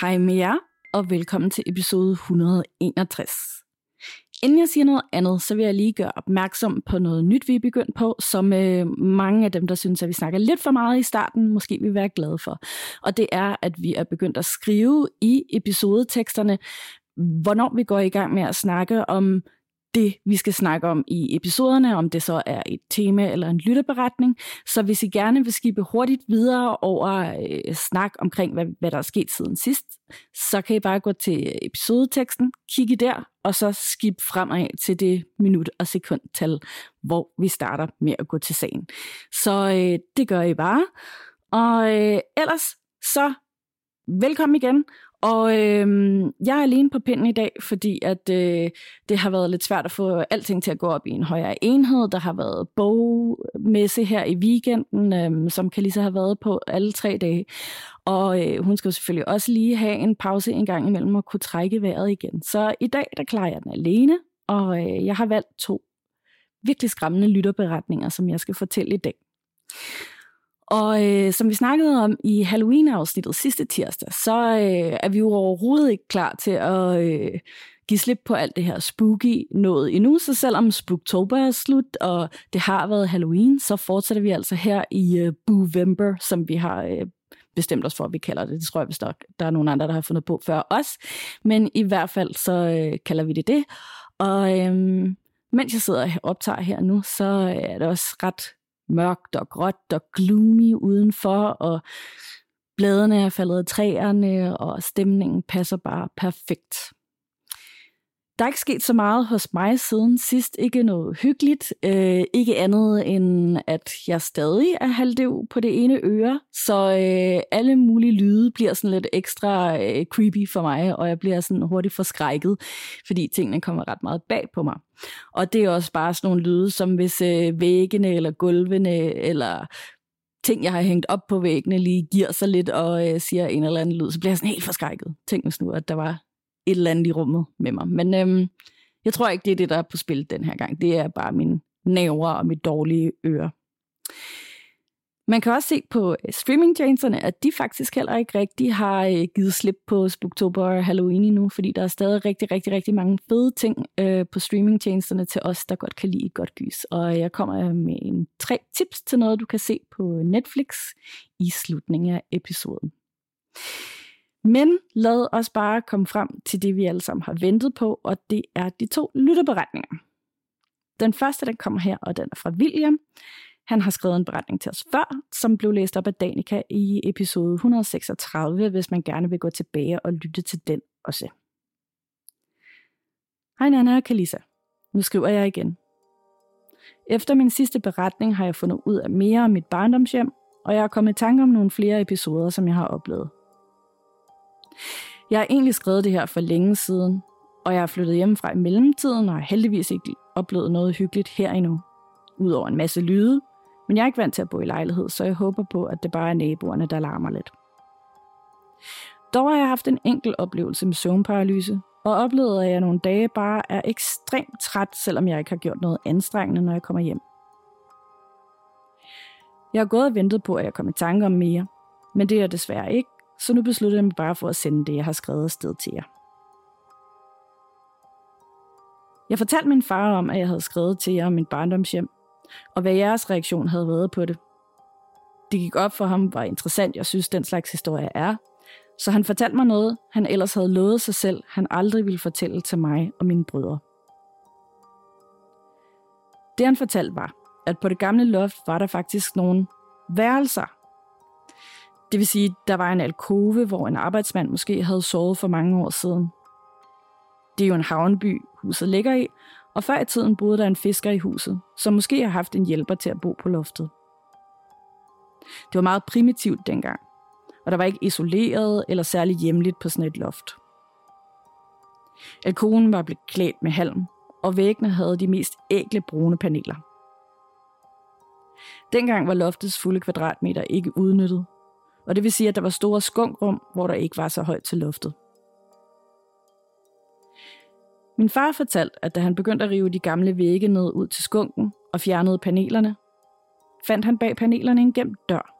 Hej med jer, og velkommen til episode 161. Inden jeg siger noget andet, så vil jeg lige gøre opmærksom på noget nyt, vi er begyndt på, som øh, mange af dem, der synes, at vi snakker lidt for meget i starten, måske vil være glade for. Og det er, at vi er begyndt at skrive i episodeteksterne, hvornår vi går i gang med at snakke om det, vi skal snakke om i episoderne, om det så er et tema eller en lytterberetning. Så hvis I gerne vil skibe hurtigt videre over øh, snak omkring, hvad, hvad der er sket siden sidst, så kan I bare gå til episodeteksten, kigge der, og så skib fremad til det minut- og sekundtal, hvor vi starter med at gå til sagen. Så øh, det gør I bare. Og øh, ellers så velkommen igen, og øh, jeg er alene på pinden i dag, fordi at øh, det har været lidt svært at få alting til at gå op i en højere enhed. Der har været bogmesse her i weekenden, øh, som Kalisa har været på alle tre dage. Og øh, hun skal jo selvfølgelig også lige have en pause en gang imellem og kunne trække vejret igen. Så i dag, der klarer jeg den alene, og øh, jeg har valgt to virkelig skræmmende lytterberetninger, som jeg skal fortælle i dag. Og øh, som vi snakkede om i Halloween-afsnittet sidste tirsdag, så øh, er vi jo overhovedet ikke klar til at øh, give slip på alt det her spooky noget endnu. Så selvom Spooktober er slut, og det har været Halloween, så fortsætter vi altså her i øh, Boovember, som vi har øh, bestemt os for, at vi kalder det. Det tror jeg, hvis der, der er nogen andre, der har fundet på før os. Men i hvert fald, så øh, kalder vi det det. Og øh, mens jeg sidder og optager her nu, så øh, er det også ret mørkt og gråt og gloomy udenfor, og bladene er faldet af træerne, og stemningen passer bare perfekt. Der er ikke sket så meget hos mig siden sidst. Ikke noget hyggeligt. Øh, ikke andet end, at jeg stadig er halvdøv på det ene øre. Så øh, alle mulige lyde bliver sådan lidt ekstra øh, creepy for mig, og jeg bliver sådan hurtigt forskrækket, fordi tingene kommer ret meget bag på mig. Og det er også bare sådan nogle lyde, som hvis øh, væggene eller gulvene eller ting, jeg har hængt op på væggene, lige giver sig lidt og øh, siger en eller anden lyd, så bliver jeg sådan helt forskrækket. Tænk hvis nu, at der var et eller andet i rummet med mig. Men øhm, jeg tror ikke, det er det, der er på spil den her gang. Det er bare mine naver og mit dårlige øre. Man kan også se på streaming streamingtjenesterne, at de faktisk heller ikke rigtig har øh, givet slip på Spooktober og Halloween endnu, fordi der er stadig rigtig, rigtig, rigtig mange fede ting øh, på streamingtjenesterne til os, der godt kan lide et godt gys. Og jeg kommer med en tre tips til noget, du kan se på Netflix i slutningen af episoden. Men lad os bare komme frem til det, vi alle sammen har ventet på, og det er de to lytterberetninger. Den første, den kommer her, og den er fra William. Han har skrevet en beretning til os før, som blev læst op af Danika i episode 136, hvis man gerne vil gå tilbage og lytte til den også. Hej Nana og Kalisa. Nu skriver jeg igen. Efter min sidste beretning har jeg fundet ud af mere om mit barndomshjem, og jeg har kommet i tanke om nogle flere episoder, som jeg har oplevet. Jeg har egentlig skrevet det her for længe siden, og jeg er flyttet hjemmefra i mellemtiden og har heldigvis ikke oplevet noget hyggeligt her endnu. Udover en masse lyde, men jeg er ikke vant til at bo i lejlighed, så jeg håber på, at det bare er naboerne, der larmer lidt. Dog har jeg haft en enkelt oplevelse med søvnparalyse, og oplevede, at jeg nogle dage bare er ekstremt træt, selvom jeg ikke har gjort noget anstrengende, når jeg kommer hjem. Jeg har gået og ventet på, at jeg kom i tanke om mere, men det er jeg desværre ikke, så nu beslutter jeg mig bare for at sende det, jeg har skrevet afsted til jer. Jeg fortalte min far om, at jeg havde skrevet til jer om min barndomshjem, og hvad jeres reaktion havde været på det. Det gik op for ham, hvor interessant jeg synes, den slags historie er, så han fortalte mig noget, han ellers havde lovet sig selv, han aldrig ville fortælle til mig og mine brødre. Det han fortalte var, at på det gamle loft var der faktisk nogle værelser, det vil sige, der var en alkove, hvor en arbejdsmand måske havde sovet for mange år siden. Det er jo en havnby, huset ligger i, Og før i tiden boede der en fisker i huset, som måske har haft en hjælper til at bo på loftet. Det var meget primitivt dengang, og der var ikke isoleret eller særlig hjemligt på sådan et loft. Alkoven var blevet klædt med halm, og væggene havde de mest ægle brune paneler. Dengang var loftets fulde kvadratmeter ikke udnyttet, og det vil sige, at der var store skunkrum, hvor der ikke var så højt til loftet. Min far fortalte, at da han begyndte at rive de gamle vægge ned ud til skunken og fjernede panelerne, fandt han bag panelerne en gemt dør.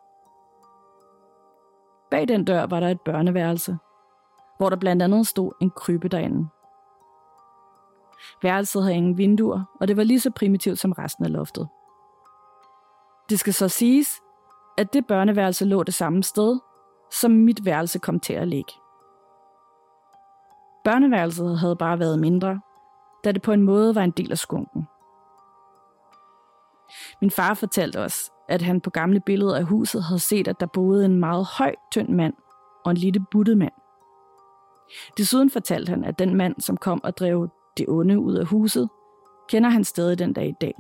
Bag den dør var der et børneværelse, hvor der blandt andet stod en krybe derinde. Værelset havde ingen vinduer, og det var lige så primitivt som resten af loftet. Det skal så siges, at det børneværelse lå det samme sted, som mit værelse kom til at ligge. Børneværelset havde bare været mindre, da det på en måde var en del af skunken. Min far fortalte os, at han på gamle billeder af huset havde set, at der boede en meget høj, tynd mand og en lille buttet mand. Desuden fortalte han, at den mand, som kom og drev det onde ud af huset, kender han stadig den dag i dag.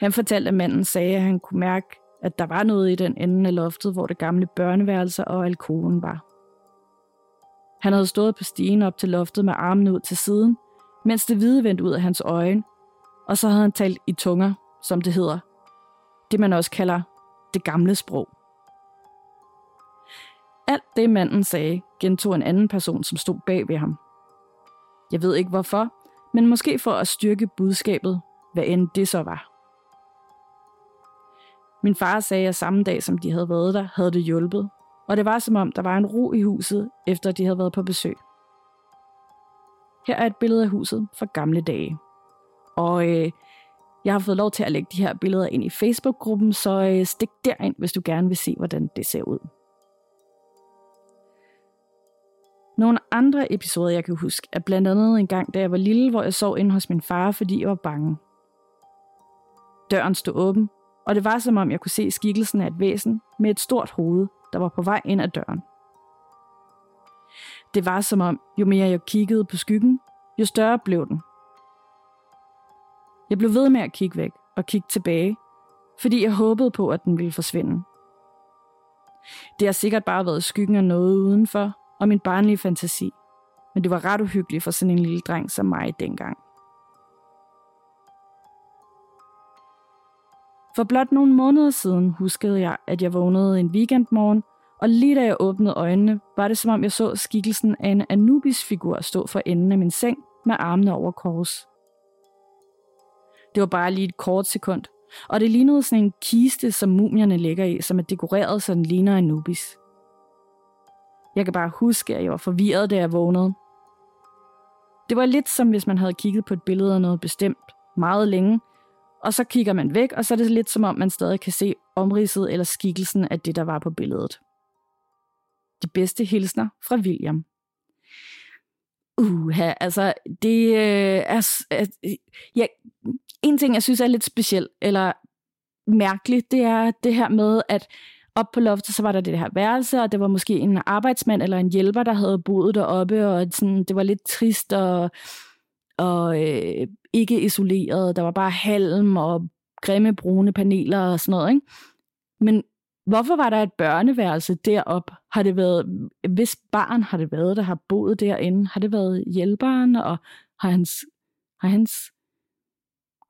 Han fortalte, at manden sagde, at han kunne mærke, at der var noget i den ende af loftet, hvor det gamle børneværelse og alkoven var. Han havde stået på stigen op til loftet med armene ud til siden, mens det hvide vendte ud af hans øjne, og så havde han talt i tunger, som det hedder. Det man også kalder det gamle sprog. Alt det manden sagde, gentog en anden person, som stod bag ved ham. Jeg ved ikke hvorfor, men måske for at styrke budskabet, hvad end det så var. Min far sagde, at samme dag, som de havde været der, havde det hjulpet, og det var som om, der var en ro i huset, efter de havde været på besøg. Her er et billede af huset fra gamle dage. Og øh, jeg har fået lov til at lægge de her billeder ind i Facebook-gruppen, så øh, stik derind, hvis du gerne vil se, hvordan det ser ud. Nogle andre episoder, jeg kan huske, er blandt andet en gang, da jeg var lille, hvor jeg sov inde hos min far, fordi jeg var bange. Døren stod åben, og det var som om, jeg kunne se skikkelsen af et væsen med et stort hoved, der var på vej ind ad døren. Det var som om, jo mere jeg kiggede på skyggen, jo større blev den. Jeg blev ved med at kigge væk og kigge tilbage, fordi jeg håbede på, at den ville forsvinde. Det har sikkert bare været skyggen af noget udenfor, og min barnlige fantasi, men det var ret uhyggeligt for sådan en lille dreng som mig dengang. For blot nogle måneder siden huskede jeg, at jeg vågnede en weekendmorgen, og lige da jeg åbnede øjnene, var det som om jeg så skikkelsen af en Anubis-figur stå for enden af min seng med armene over kors. Det var bare lige et kort sekund, og det lignede sådan en kiste, som mumierne ligger i, som er dekoreret, så den ligner Anubis. Jeg kan bare huske, at jeg var forvirret, da jeg vågnede. Det var lidt som hvis man havde kigget på et billede af noget bestemt meget længe, og så kigger man væk, og så er det lidt som om, man stadig kan se omridset eller skikkelsen af det, der var på billedet. De bedste hilsner fra William. Uha, altså, det øh, er... er øh, ja, en ting, jeg synes er lidt speciel, eller mærkeligt, det er det her med, at op på loftet, så var der det her værelse, og det var måske en arbejdsmand eller en hjælper, der havde boet deroppe, og sådan, det var lidt trist og, og øh, ikke isoleret. Der var bare halm og grimme brune paneler og sådan noget. Ikke? Men hvorfor var der et børneværelse derop? Har det været, hvis barn har det været, der har boet derinde? Har det været hjælperen, og har hans, har hans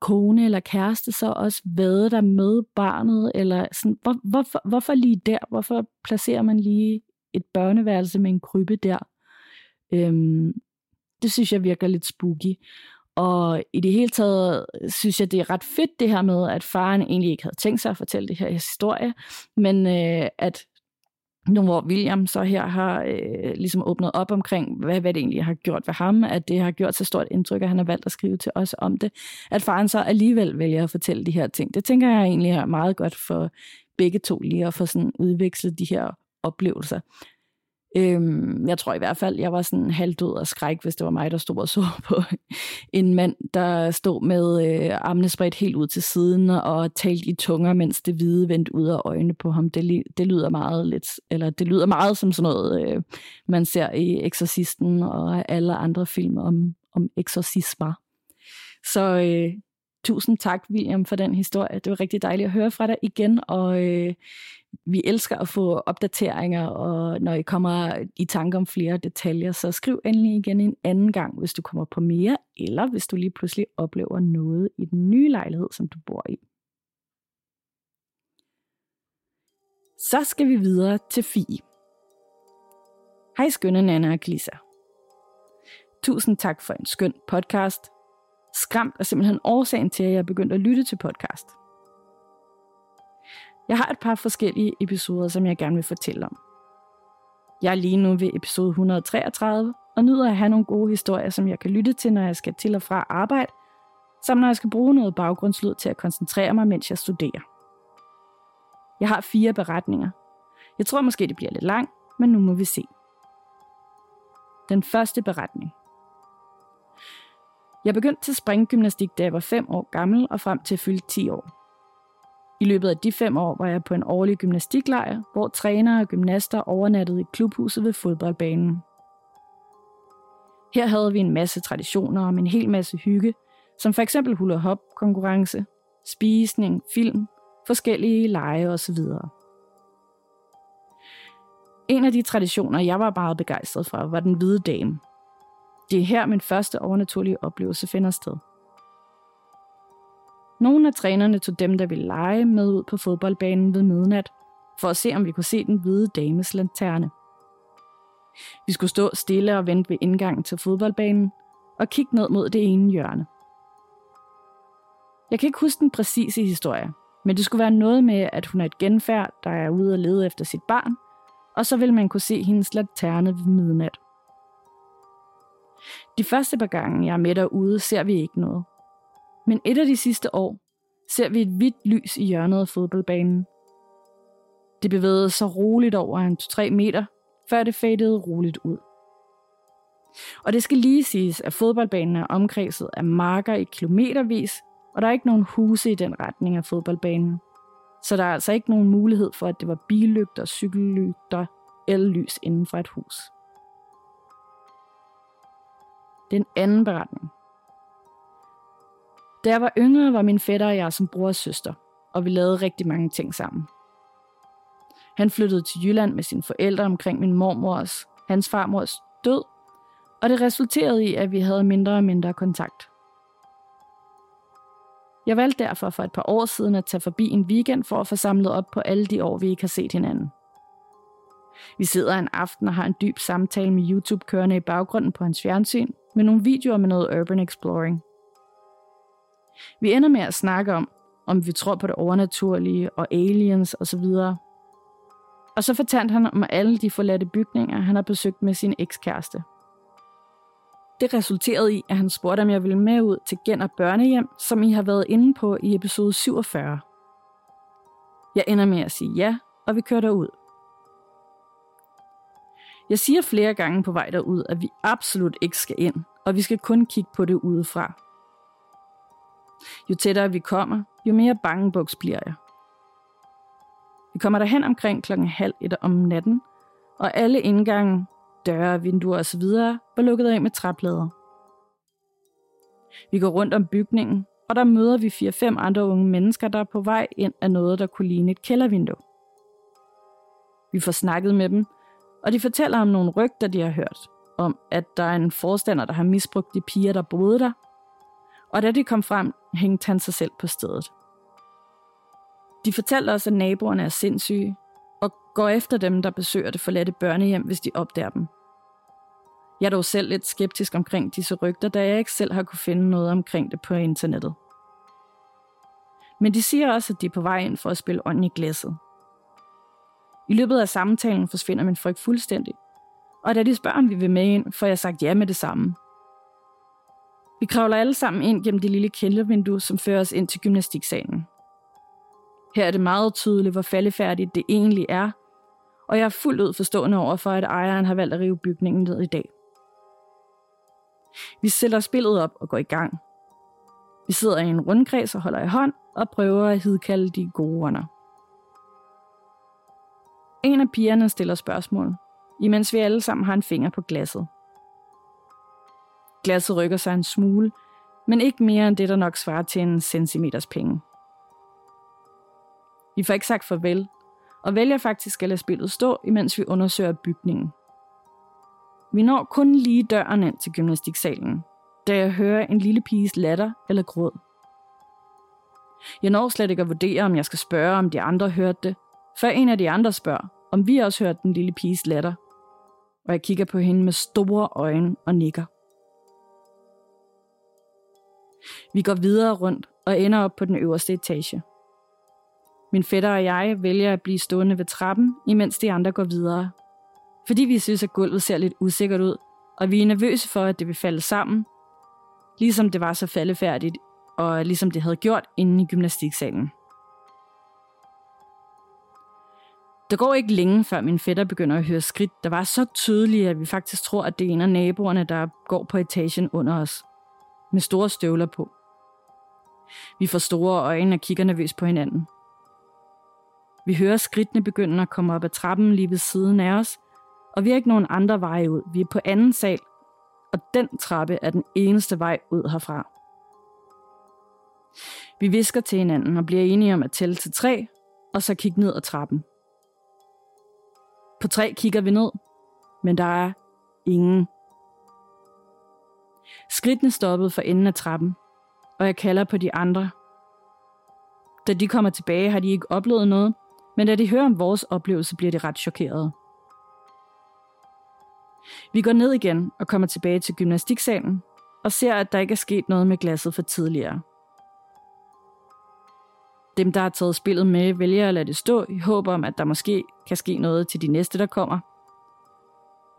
kone eller kæreste så også været der med barnet? Eller sådan, hvor, hvorfor, hvorfor lige der? Hvorfor placerer man lige et børneværelse med en krybbe der? Øhm, det synes jeg virker lidt spooky. Og i det hele taget øh, synes jeg, det er ret fedt det her med, at faren egentlig ikke havde tænkt sig at fortælle det her historie, men øh, at nu hvor William så her har øh, ligesom åbnet op omkring, hvad, hvad det egentlig har gjort ved ham, at det har gjort så stort indtryk, at han har valgt at skrive til os om det, at faren så alligevel vælger at fortælle de her ting. Det tænker jeg egentlig er meget godt for begge to lige at få sådan udvekslet de her oplevelser. Øhm, jeg tror i hvert fald, jeg var sådan halvdød af skræk, hvis det var mig, der stod og så på en mand, der stod med øh, armene spredt helt ud til siden og talte i tunger, mens det hvide vendte ud af øjnene på ham. Det, det lyder meget lidt, eller det lyder meget som sådan noget, øh, man ser i Exorcisten og alle andre film om, om eksorcismer. Så øh, tusind tak, William, for den historie. Det var rigtig dejligt at høre fra dig igen, og øh, vi elsker at få opdateringer, og når I kommer i tanke om flere detaljer, så skriv endelig igen en anden gang, hvis du kommer på mere, eller hvis du lige pludselig oplever noget i den nye lejlighed, som du bor i. Så skal vi videre til Fie. Hej skønne Nana og Glissa. Tusind tak for en skøn podcast. Skræmt er simpelthen årsagen til, at jeg er begyndt at lytte til podcast. Jeg har et par forskellige episoder, som jeg gerne vil fortælle om. Jeg er lige nu ved episode 133, og nyder at have nogle gode historier, som jeg kan lytte til, når jeg skal til og fra arbejde, samt når jeg skal bruge noget baggrundslyd til at koncentrere mig, mens jeg studerer. Jeg har fire beretninger. Jeg tror måske, det bliver lidt langt, men nu må vi se. Den første beretning. Jeg begyndte til springgymnastik, da jeg var 5 år gammel og frem til fylde 10 år. I løbet af de fem år var jeg på en årlig gymnastiklejr, hvor trænere og gymnaster overnattede i klubhuset ved fodboldbanen. Her havde vi en masse traditioner om en hel masse hygge, som for eksempel hula hop konkurrence, spisning, film, forskellige lege osv. En af de traditioner, jeg var meget begejstret for, var den hvide dame. Det er her min første overnaturlige oplevelse finder sted. Nogle af trænerne tog dem, der ville lege, med ud på fodboldbanen ved midnat, for at se, om vi kunne se den hvide dames lanterne. Vi skulle stå stille og vente ved indgangen til fodboldbanen og kigge ned mod det ene hjørne. Jeg kan ikke huske den præcise historie, men det skulle være noget med, at hun er et genfærd, der er ude og lede efter sit barn, og så vil man kunne se hendes lanterne ved midnat. De første par gange, jeg er med derude, ser vi ikke noget. Men et af de sidste år ser vi et hvidt lys i hjørnet af fodboldbanen. Det bevægede sig roligt over en 2-3 meter, før det fadede roligt ud. Og det skal lige siges, at fodboldbanen er omkredset af marker i kilometervis, og der er ikke nogen huse i den retning af fodboldbanen. Så der er altså ikke nogen mulighed for, at det var billygter, cykellygter eller lys inden for et hus. Den anden beretning. Da jeg var yngre, var min fætter og jeg som bror og søster, og vi lavede rigtig mange ting sammen. Han flyttede til Jylland med sine forældre omkring min mormors, hans farmors død, og det resulterede i, at vi havde mindre og mindre kontakt. Jeg valgte derfor for et par år siden at tage forbi en weekend for at få samlet op på alle de år, vi ikke har set hinanden. Vi sidder en aften og har en dyb samtale med YouTube kørende i baggrunden på hans fjernsyn, med nogle videoer med noget urban exploring. Vi ender med at snakke om, om vi tror på det overnaturlige og aliens osv. Og så fortalte han om alle de forladte bygninger, han har besøgt med sin ekskæreste. Det resulterede i, at han spurgte, om jeg ville med ud til Genner Børnehjem, som I har været inde på i episode 47. Jeg ender med at sige ja, og vi kører derud. Jeg siger flere gange på vej derud, at vi absolut ikke skal ind, og vi skal kun kigge på det udefra. Jo tættere vi kommer, jo mere bangebuks bliver jeg. Vi kommer derhen omkring klokken halv et om natten, og alle indgange, døre, vinduer osv. var lukket af med træplader. Vi går rundt om bygningen, og der møder vi fire-fem andre unge mennesker, der er på vej ind af noget, der kunne ligne et kældervindue. Vi får snakket med dem, og de fortæller om nogle rygter, de har hørt, om at der er en forstander, der har misbrugt de piger, der boede der, og da de kom frem, hængte han sig selv på stedet. De fortæller også, at naboerne er sindssyge, og går efter dem, der besøger det forladte børnehjem, hvis de opdager dem. Jeg er dog selv lidt skeptisk omkring disse rygter, da jeg ikke selv har kunne finde noget omkring det på internettet. Men de siger også, at de er på vej ind for at spille ånd i glasset. I løbet af samtalen forsvinder min frygt fuldstændig, og da de spørger, om vi vil med ind, får jeg sagt ja med det samme. Vi kravler alle sammen ind gennem det lille kældervindue, som fører os ind til gymnastiksalen. Her er det meget tydeligt, hvor faldefærdigt det egentlig er, og jeg er fuldt ud forstående over for, at ejeren har valgt at rive bygningen ned i dag. Vi sætter spillet op og går i gang. Vi sidder i en rundkreds og holder i hånd og prøver at hidkalde de gode ånder. En af pigerne stiller spørgsmål, imens vi alle sammen har en finger på glasset. Glasset rykker sig en smule, men ikke mere end det, der nok svarer til en centimeters penge. Vi får ikke sagt farvel, og vælger faktisk at lade spillet stå, imens vi undersøger bygningen. Vi når kun lige døren ind til gymnastiksalen, da jeg hører en lille piges latter eller gråd. Jeg når slet ikke at vurdere, om jeg skal spørge, om de andre hørte det, før en af de andre spørger, om vi også hørte den lille piges latter. Og jeg kigger på hende med store øjne og nikker. Vi går videre rundt og ender op på den øverste etage. Min fætter og jeg vælger at blive stående ved trappen, imens de andre går videre. Fordi vi synes, at gulvet ser lidt usikkert ud, og vi er nervøse for, at det vil falde sammen, ligesom det var så faldefærdigt, og ligesom det havde gjort inde i gymnastiksalen. Der går ikke længe, før min fætter begynder at høre skridt, der var så tydelige, at vi faktisk tror, at det er en af naboerne, der går på etagen under os. Med store støvler på. Vi får store øjne og kigger nervøst på hinanden. Vi hører skridtene begynde at komme op ad trappen lige ved siden af os, og vi har ikke nogen andre veje ud. Vi er på anden sal, og den trappe er den eneste vej ud herfra. Vi visker til hinanden og bliver enige om at tælle til tre, og så kigge ned ad trappen. På tre kigger vi ned, men der er ingen. Skridtene stoppede for enden af trappen, og jeg kalder på de andre. Da de kommer tilbage, har de ikke oplevet noget, men da de hører om vores oplevelse, bliver de ret chokerede. Vi går ned igen og kommer tilbage til gymnastiksalen og ser, at der ikke er sket noget med glasset for tidligere. Dem, der har taget spillet med, vælger at lade det stå i håb om, at der måske kan ske noget til de næste, der kommer.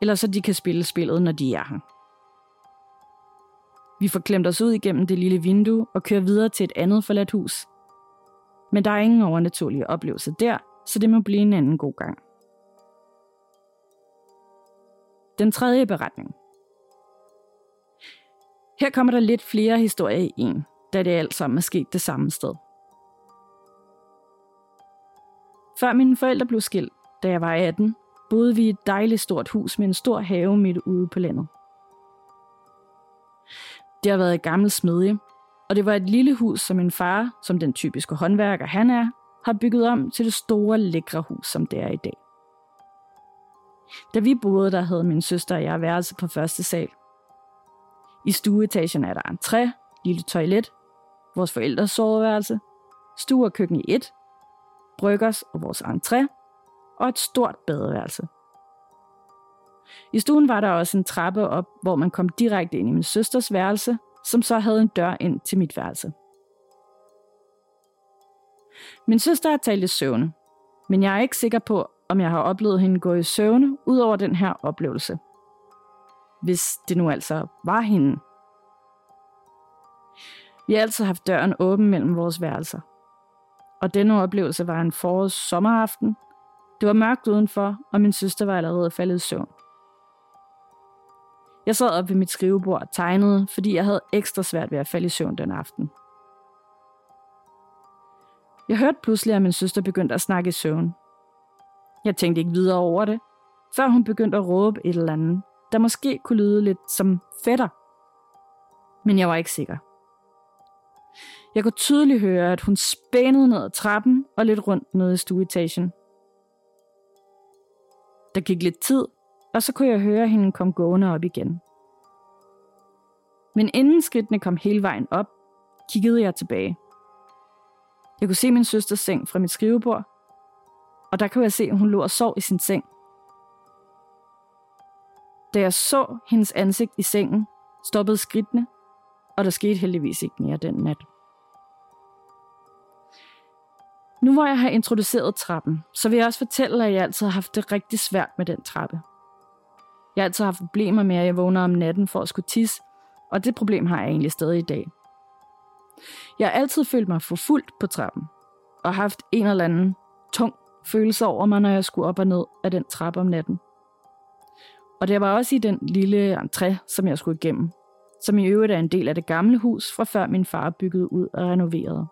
Eller så de kan spille spillet, når de er her. Vi får klemt os ud igennem det lille vindue og kører videre til et andet forladt hus. Men der er ingen overnaturlige oplevelser der, så det må blive en anden god gang. Den tredje beretning. Her kommer der lidt flere historier i en, da det alt sammen er sket det samme sted. Før mine forældre blev skilt, da jeg var 18, boede vi i et dejligt stort hus med en stor have midt ude på landet. Det har været et gammelt smedje, og det var et lille hus, som min far, som den typiske håndværker han er, har bygget om til det store, lækre hus, som det er i dag. Da vi boede der, havde min søster og jeg værelse på første sal. I stueetagen er der en træ, lille toilet, vores forældres soveværelse, stue og køkken i et, bryggers og vores entré, og et stort badeværelse. I stuen var der også en trappe op, hvor man kom direkte ind i min søsters værelse, som så havde en dør ind til mit værelse. Min søster har talt i søvne, men jeg er ikke sikker på, om jeg har oplevet hende gå i søvne ud over den her oplevelse. Hvis det nu altså var hende. Vi har altid haft døren åben mellem vores værelser. Og denne oplevelse var en forårs sommeraften. Det var mørkt udenfor, og min søster var allerede faldet i søvn. Jeg sad op ved mit skrivebord og tegnede, fordi jeg havde ekstra svært ved at falde i søvn den aften. Jeg hørte pludselig, at min søster begyndte at snakke i søvn. Jeg tænkte ikke videre over det, før hun begyndte at råbe et eller andet, der måske kunne lyde lidt som fætter. Men jeg var ikke sikker. Jeg kunne tydeligt høre, at hun spænede ned ad trappen og lidt rundt ned i stueetagen. Der gik lidt tid, og så kunne jeg høre hende komme gående op igen. Men inden skridtene kom hele vejen op, kiggede jeg tilbage. Jeg kunne se min søsters seng fra mit skrivebord, og der kunne jeg se, at hun lå og sov i sin seng. Da jeg så hendes ansigt i sengen, stoppede skridtene, og der skete heldigvis ikke mere den nat. Nu hvor jeg har introduceret trappen, så vil jeg også fortælle, at jeg altid har haft det rigtig svært med den trappe. Jeg har altid haft problemer med, at jeg vågner om natten for at skulle tisse, og det problem har jeg egentlig stadig i dag. Jeg har altid følt mig forfuldt på trappen, og haft en eller anden tung følelse over mig, når jeg skulle op og ned af den trappe om natten. Og det var også i den lille entré, som jeg skulle igennem, som i øvrigt er en del af det gamle hus, fra før min far byggede ud og renoverede.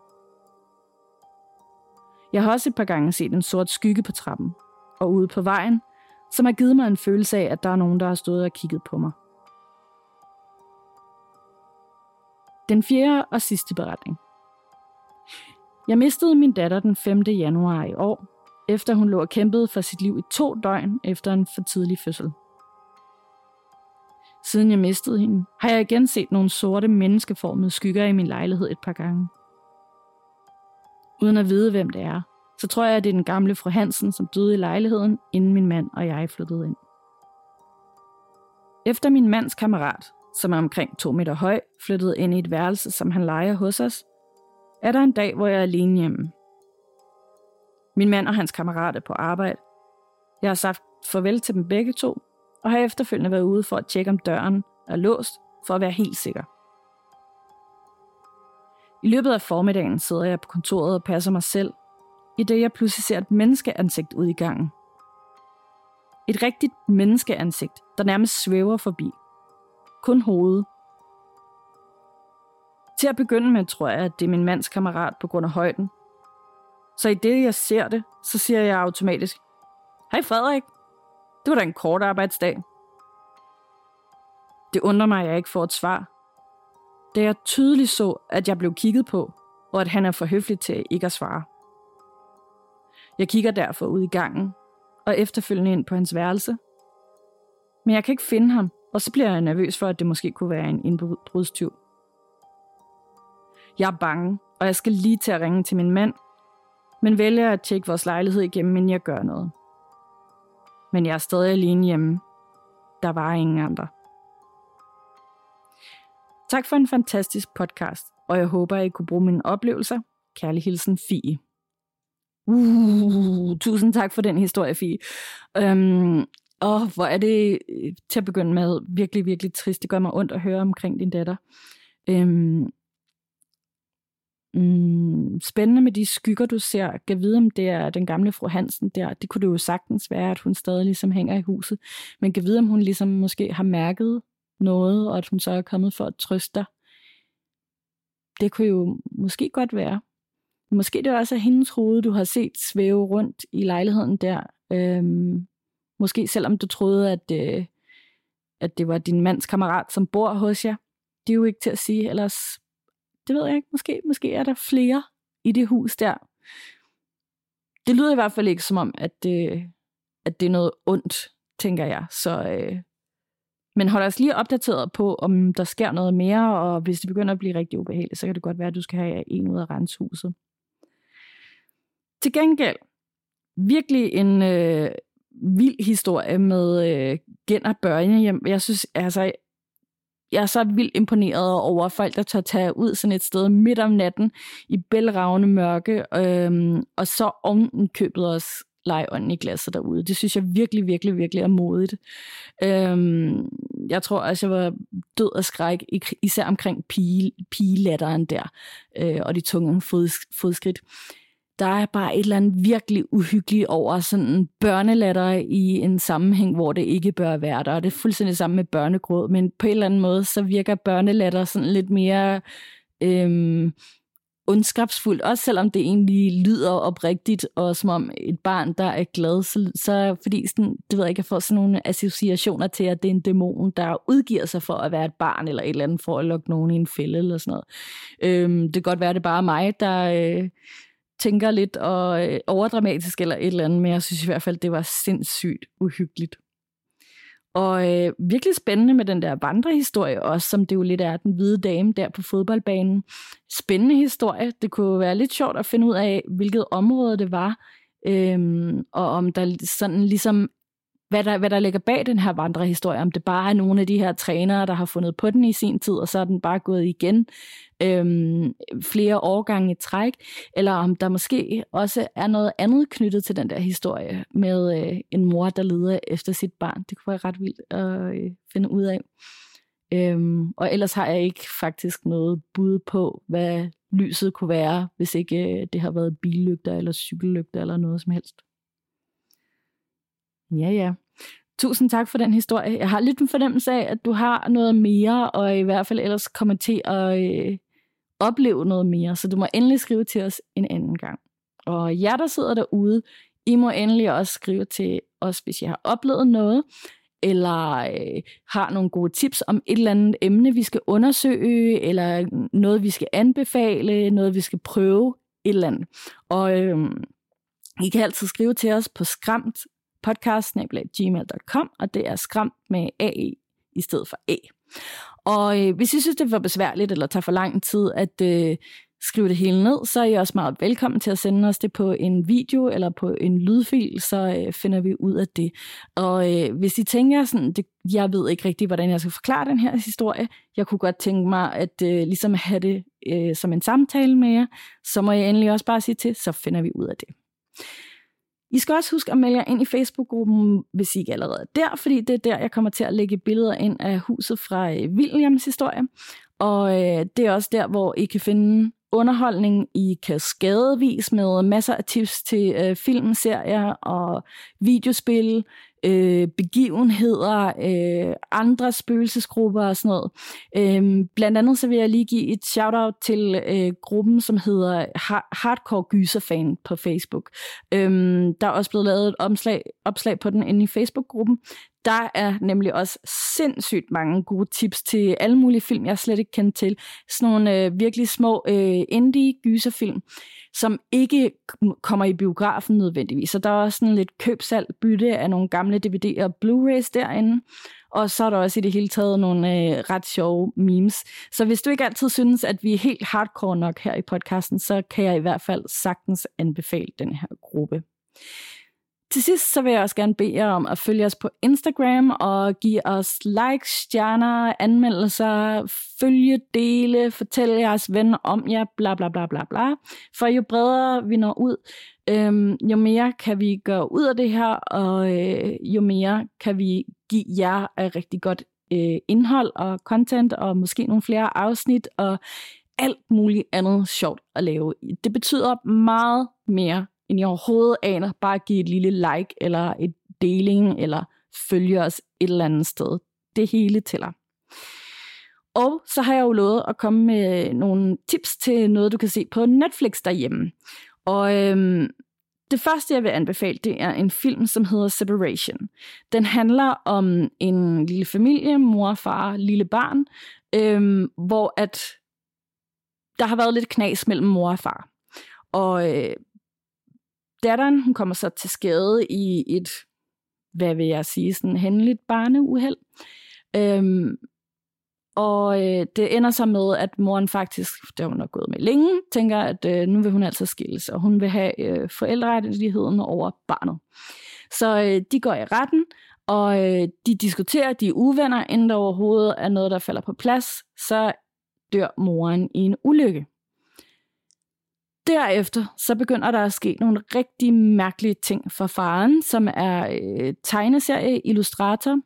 Jeg har også et par gange set en sort skygge på trappen, og ude på vejen, som har givet mig en følelse af, at der er nogen, der har stået og kigget på mig. Den fjerde og sidste beretning. Jeg mistede min datter den 5. januar i år, efter hun lå og kæmpede for sit liv i to døgn efter en for tidlig fødsel. Siden jeg mistede hende, har jeg igen set nogle sorte menneskeformede skygger i min lejlighed et par gange. Uden at vide, hvem det er, så tror jeg, at det er den gamle fru Hansen, som døde i lejligheden, inden min mand og jeg flyttede ind. Efter min mands kammerat, som er omkring to meter høj, flyttede ind i et værelse, som han leger hos os, er der en dag, hvor jeg er alene hjemme. Min mand og hans kammerat er på arbejde. Jeg har sagt farvel til dem begge to, og har efterfølgende været ude for at tjekke, om døren er låst, for at være helt sikker. I løbet af formiddagen sidder jeg på kontoret og passer mig selv, i det jeg pludselig ser et menneskeansigt ud i gangen. Et rigtigt menneskeansigt, der nærmest svæver forbi. Kun hovedet. Til at begynde med tror jeg, at det er min mands kammerat på grund af højden. Så i det, jeg ser det, så siger jeg automatisk, Hej Frederik, det var da en kort arbejdsdag. Det undrer mig, at jeg ikke får et svar. Da jeg tydeligt så, at jeg blev kigget på, og at han er for høflig til ikke at svare. Jeg kigger derfor ud i gangen, og efterfølgende ind på hans værelse. Men jeg kan ikke finde ham, og så bliver jeg nervøs for, at det måske kunne være en indbrudstyv. Jeg er bange, og jeg skal lige til at ringe til min mand, men vælger at tjekke vores lejlighed igennem, inden jeg gør noget. Men jeg er stadig alene hjemme. Der var ingen andre. Tak for en fantastisk podcast, og jeg håber, at I kunne bruge mine oplevelser. Kærlig hilsen, Fie. Uh, tusind tak for den historie, Fie. Øhm, og hvor er det øh, til at begynde med virkelig, virkelig trist. Det gør mig ondt at høre omkring din datter. Øhm, Mm, spændende med de skygger, du ser. Kan vide, om det er den gamle fru Hansen der. Det kunne det jo sagtens være, at hun stadig ligesom hænger i huset. Men kan vide, om hun ligesom måske har mærket noget, og at hun så er kommet for at trøste dig. Det kunne jo måske godt være. Måske det er også hendes hoved, du har set svæve rundt i lejligheden der. Øhm, måske selvom du troede, at, øh, at det var din mands kammerat, som bor hos jer. Det er jo ikke til at sige, ellers det ved jeg ikke. Måske, måske er der flere i det hus der. Det lyder i hvert fald ikke som om, at det, at det er noget ondt, tænker jeg. Så, øh, men hold os lige opdateret på, om der sker noget mere, og hvis det begynder at blive rigtig ubehageligt, så kan det godt være, at du skal have en ud af renshuset. Til gengæld, virkelig en øh, vild historie med øh, Genner børnehjem. Jeg synes, altså, jeg er så vildt imponeret over folk, der tør tage ud sådan et sted midt om natten i bælragende mørke, øhm, og så oven købet os legeånden i glasset derude. Det synes jeg virkelig, virkelig, virkelig er modigt. Øhm, jeg tror også, jeg var død af skræk, især omkring pige, pigelatteren der, øh, og de tunge fod, fodskridt der er bare et eller andet virkelig uhyggeligt over sådan børnelatter i en sammenhæng, hvor det ikke bør være der. Og det er fuldstændig samme med børnegråd, men på en eller anden måde, så virker børnelatter sådan lidt mere Øh, ondskabsfuldt, også selvom det egentlig lyder oprigtigt, og som om et barn, der er glad, så, så fordi sådan, det ved jeg ikke, jeg får sådan nogle associationer til, at det er en dæmon, der udgiver sig for at være et barn, eller et eller andet, for at lukke nogen i en fælde, eller sådan noget. Øhm, det kan godt være, at det er bare mig, der... Øh, tænker lidt og øh, overdramatisk eller et eller andet, men jeg synes i hvert fald, det var sindssygt uhyggeligt. Og øh, virkelig spændende med den der vandrehistorie også, som det jo lidt er den hvide dame der på fodboldbanen. Spændende historie. Det kunne være lidt sjovt at finde ud af, hvilket område det var, øhm, og om der sådan ligesom hvad der, hvad der ligger bag den her vandrehistorie, om det bare er nogle af de her trænere, der har fundet på den i sin tid, og så er den bare gået igen øhm, flere årgange i træk, eller om der måske også er noget andet knyttet til den der historie med øh, en mor, der leder efter sit barn. Det kunne være ret vildt at øh, finde ud af. Øhm, og ellers har jeg ikke faktisk noget bud på, hvad lyset kunne være, hvis ikke øh, det har været billygter eller cykellygter eller noget som helst. Ja, ja. Tusind tak for den historie. Jeg har lidt en fornemmelse af, at du har noget mere, og i hvert fald ellers kommer til at øh, opleve noget mere. Så du må endelig skrive til os en anden gang. Og jer, der sidder derude, I må endelig også skrive til os, hvis I har oplevet noget, eller øh, har nogle gode tips om et eller andet emne, vi skal undersøge, eller noget, vi skal anbefale, noget, vi skal prøve, et eller andet. Og øh, I kan altid skrive til os på skræmt podcast.gmail.com, og det er skræmt med AE i stedet for A. Og øh, hvis I synes, det var besværligt, eller tager for lang tid at øh, skrive det hele ned, så er I også meget velkommen til at sende os det på en video eller på en lydfil, så øh, finder vi ud af det. Og øh, hvis I tænker sådan, det, jeg ved ikke rigtig, hvordan jeg skal forklare den her historie, jeg kunne godt tænke mig at øh, ligesom have det øh, som en samtale med jer, så må jeg endelig også bare sige til, så finder vi ud af det. I skal også huske at melde jer ind i Facebook-gruppen, hvis I ikke allerede er der, fordi det er der, jeg kommer til at lægge billeder ind af huset fra øh, Williams historie. Og øh, det er også der, hvor I kan finde underholdning i kaskadevis med masser af tips til øh, filmserier og videospil, øh, begivenheder, øh, andre spøgelsesgrupper og sådan noget. Øh, blandt andet så vil jeg lige give et shout-out til øh, gruppen, som hedder Hardcore Gyserfan på Facebook. Øh, der er også blevet lavet et omslag, opslag på den inde i Facebook-gruppen. Der er nemlig også sindssygt mange gode tips til alle mulige film, jeg slet ikke kender til. Sådan nogle øh, virkelig små øh, indie gyserfilm, som ikke kommer i biografen nødvendigvis. Så der er også sådan lidt købsalg, bytte af nogle gamle DVD'er og Blu-rays derinde. Og så er der også i det hele taget nogle øh, ret sjove memes. Så hvis du ikke altid synes, at vi er helt hardcore nok her i podcasten, så kan jeg i hvert fald sagtens anbefale den her gruppe. Til sidst så vil jeg også gerne bede jer om at følge os på Instagram og give os likes, stjerner, anmeldelser, følge, dele, fortælle jeres venner om jer, bla bla bla bla bla. For jo bredere vi når ud, øhm, jo mere kan vi gøre ud af det her, og øh, jo mere kan vi give jer et rigtig godt øh, indhold og content, og måske nogle flere afsnit, og alt muligt andet sjovt at lave. Det betyder meget mere end I overhovedet aner. Bare give et lille like, eller et deling, eller følge os et eller andet sted. Det hele tæller. Og så har jeg jo lovet at komme med nogle tips til noget, du kan se på Netflix derhjemme. Og øhm, det første, jeg vil anbefale, det er en film, som hedder Separation. Den handler om en lille familie, mor, far, lille barn, øhm, hvor at der har været lidt knas mellem mor og far. Og øh, datteren, hun kommer så til skade i et, hvad vil jeg sige, sådan hændeligt barneuheld. Øhm, og øh, det ender så med, at moren faktisk, der hun nok gået med længe, tænker, at øh, nu vil hun altså skilles, og hun vil have øh, forældrerettigheden over barnet. Så øh, de går i retten, og øh, de diskuterer, de er uvenner, inden der overhovedet er noget, der falder på plads, så dør moren i en ulykke. Derefter så begynder der at ske nogle rigtig mærkelige ting for faren, som er øh, tegneserie-illustrator.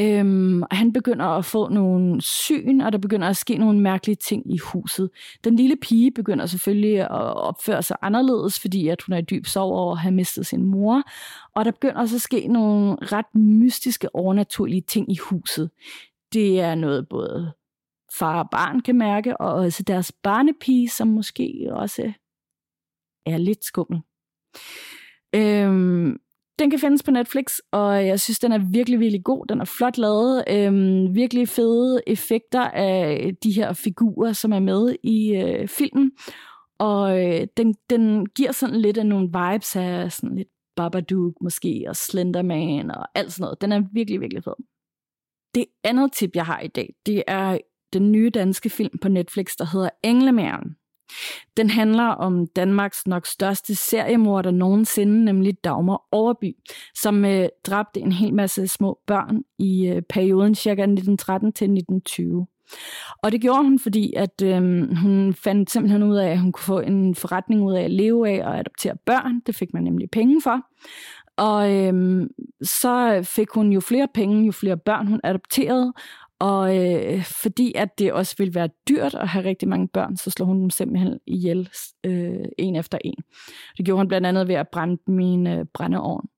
Øhm, han begynder at få nogle syn, og der begynder at ske nogle mærkelige ting i huset. Den lille pige begynder selvfølgelig at opføre sig anderledes, fordi at hun er i dyb sorg over at have mistet sin mor. Og der begynder også at ske nogle ret mystiske, overnaturlige ting i huset. Det er noget både far og barn kan mærke, og også deres barnepige, som måske også er lidt skummel. Øhm, den kan findes på Netflix, og jeg synes, den er virkelig, virkelig god. Den er flot lavet. Øhm, virkelig fede effekter af de her figurer, som er med i øh, filmen. Og øh, den, den giver sådan lidt af nogle vibes af sådan lidt Babadook måske, og Slenderman og alt sådan noget. Den er virkelig, virkelig fed. Det andet tip, jeg har i dag, det er den nye danske film på Netflix, der hedder Englemæren. Den handler om Danmarks nok største seriemorder nogensinde, nemlig Dagmar Overby, som øh, dræbte en hel masse små børn i øh, perioden ca. 1913 til 1920. Og det gjorde hun, fordi at øh, hun fandt simpelthen ud af, at hun kunne få en forretning ud af at leve af og adoptere børn. Det fik man nemlig penge for. Og øh, så fik hun jo flere penge, jo flere børn hun adopterede, og øh, fordi at det også ville være dyrt at have rigtig mange børn, så slog hun dem simpelthen ihjel øh, en efter en. Det gjorde hun blandt andet ved at brænde min øh, brændeovn.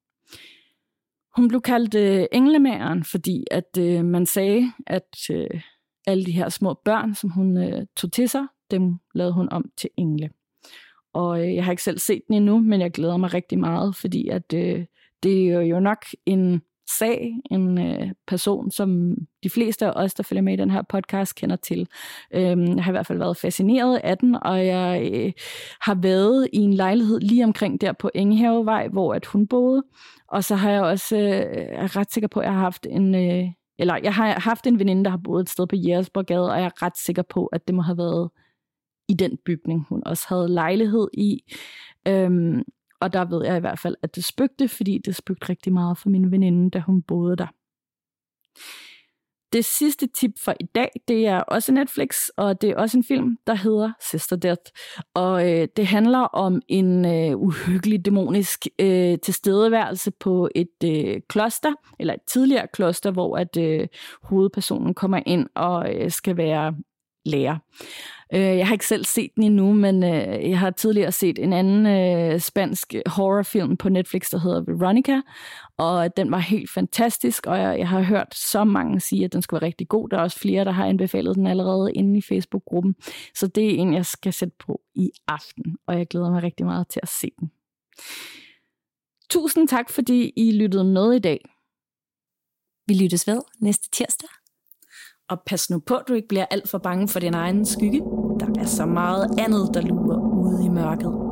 Hun blev kaldt øh, englemageren, fordi at øh, man sagde, at øh, alle de her små børn, som hun øh, tog til sig, dem lavede hun om til engle. Og øh, jeg har ikke selv set den endnu, men jeg glæder mig rigtig meget, fordi at øh, det er jo nok en sag, en øh, person, som de fleste af os, der følger med i den her podcast, kender til. Øhm, jeg har i hvert fald været fascineret af den, og jeg øh, har været i en lejlighed lige omkring der på Engehavevej, hvor at hun boede. Og så har jeg også, øh, er ret sikker på, at jeg har haft en... Øh, eller jeg har haft en veninde, der har boet et sted på Jægersborgade, og jeg er ret sikker på, at det må have været i den bygning, hun også havde lejlighed i. Øhm, og der ved jeg i hvert fald, at det spøgte, fordi det spøgte rigtig meget for min veninde, da hun boede der. Det sidste tip for i dag, det er også Netflix, og det er også en film, der hedder Sister Death. Og øh, det handler om en øh, uhyggelig dæmonisk øh, tilstedeværelse på et øh, kloster, eller et tidligere kloster, hvor at øh, hovedpersonen kommer ind og øh, skal være lærer. Øh, jeg har ikke selv set den endnu, men øh, jeg har tidligere set en anden øh, spansk horrorfilm på Netflix, der hedder Veronica, og den var helt fantastisk, og jeg, jeg har hørt så mange sige, at den skulle være rigtig god. Der er også flere, der har anbefalet den allerede inde i Facebook-gruppen, så det er en, jeg skal sætte på i aften, og jeg glæder mig rigtig meget til at se den. Tusind tak, fordi I lyttede med i dag. Vi lyttes ved næste tirsdag. Og pas nu på, at du ikke bliver alt for bange for din egen skygge. Der er så meget andet, der lurer ude i mørket.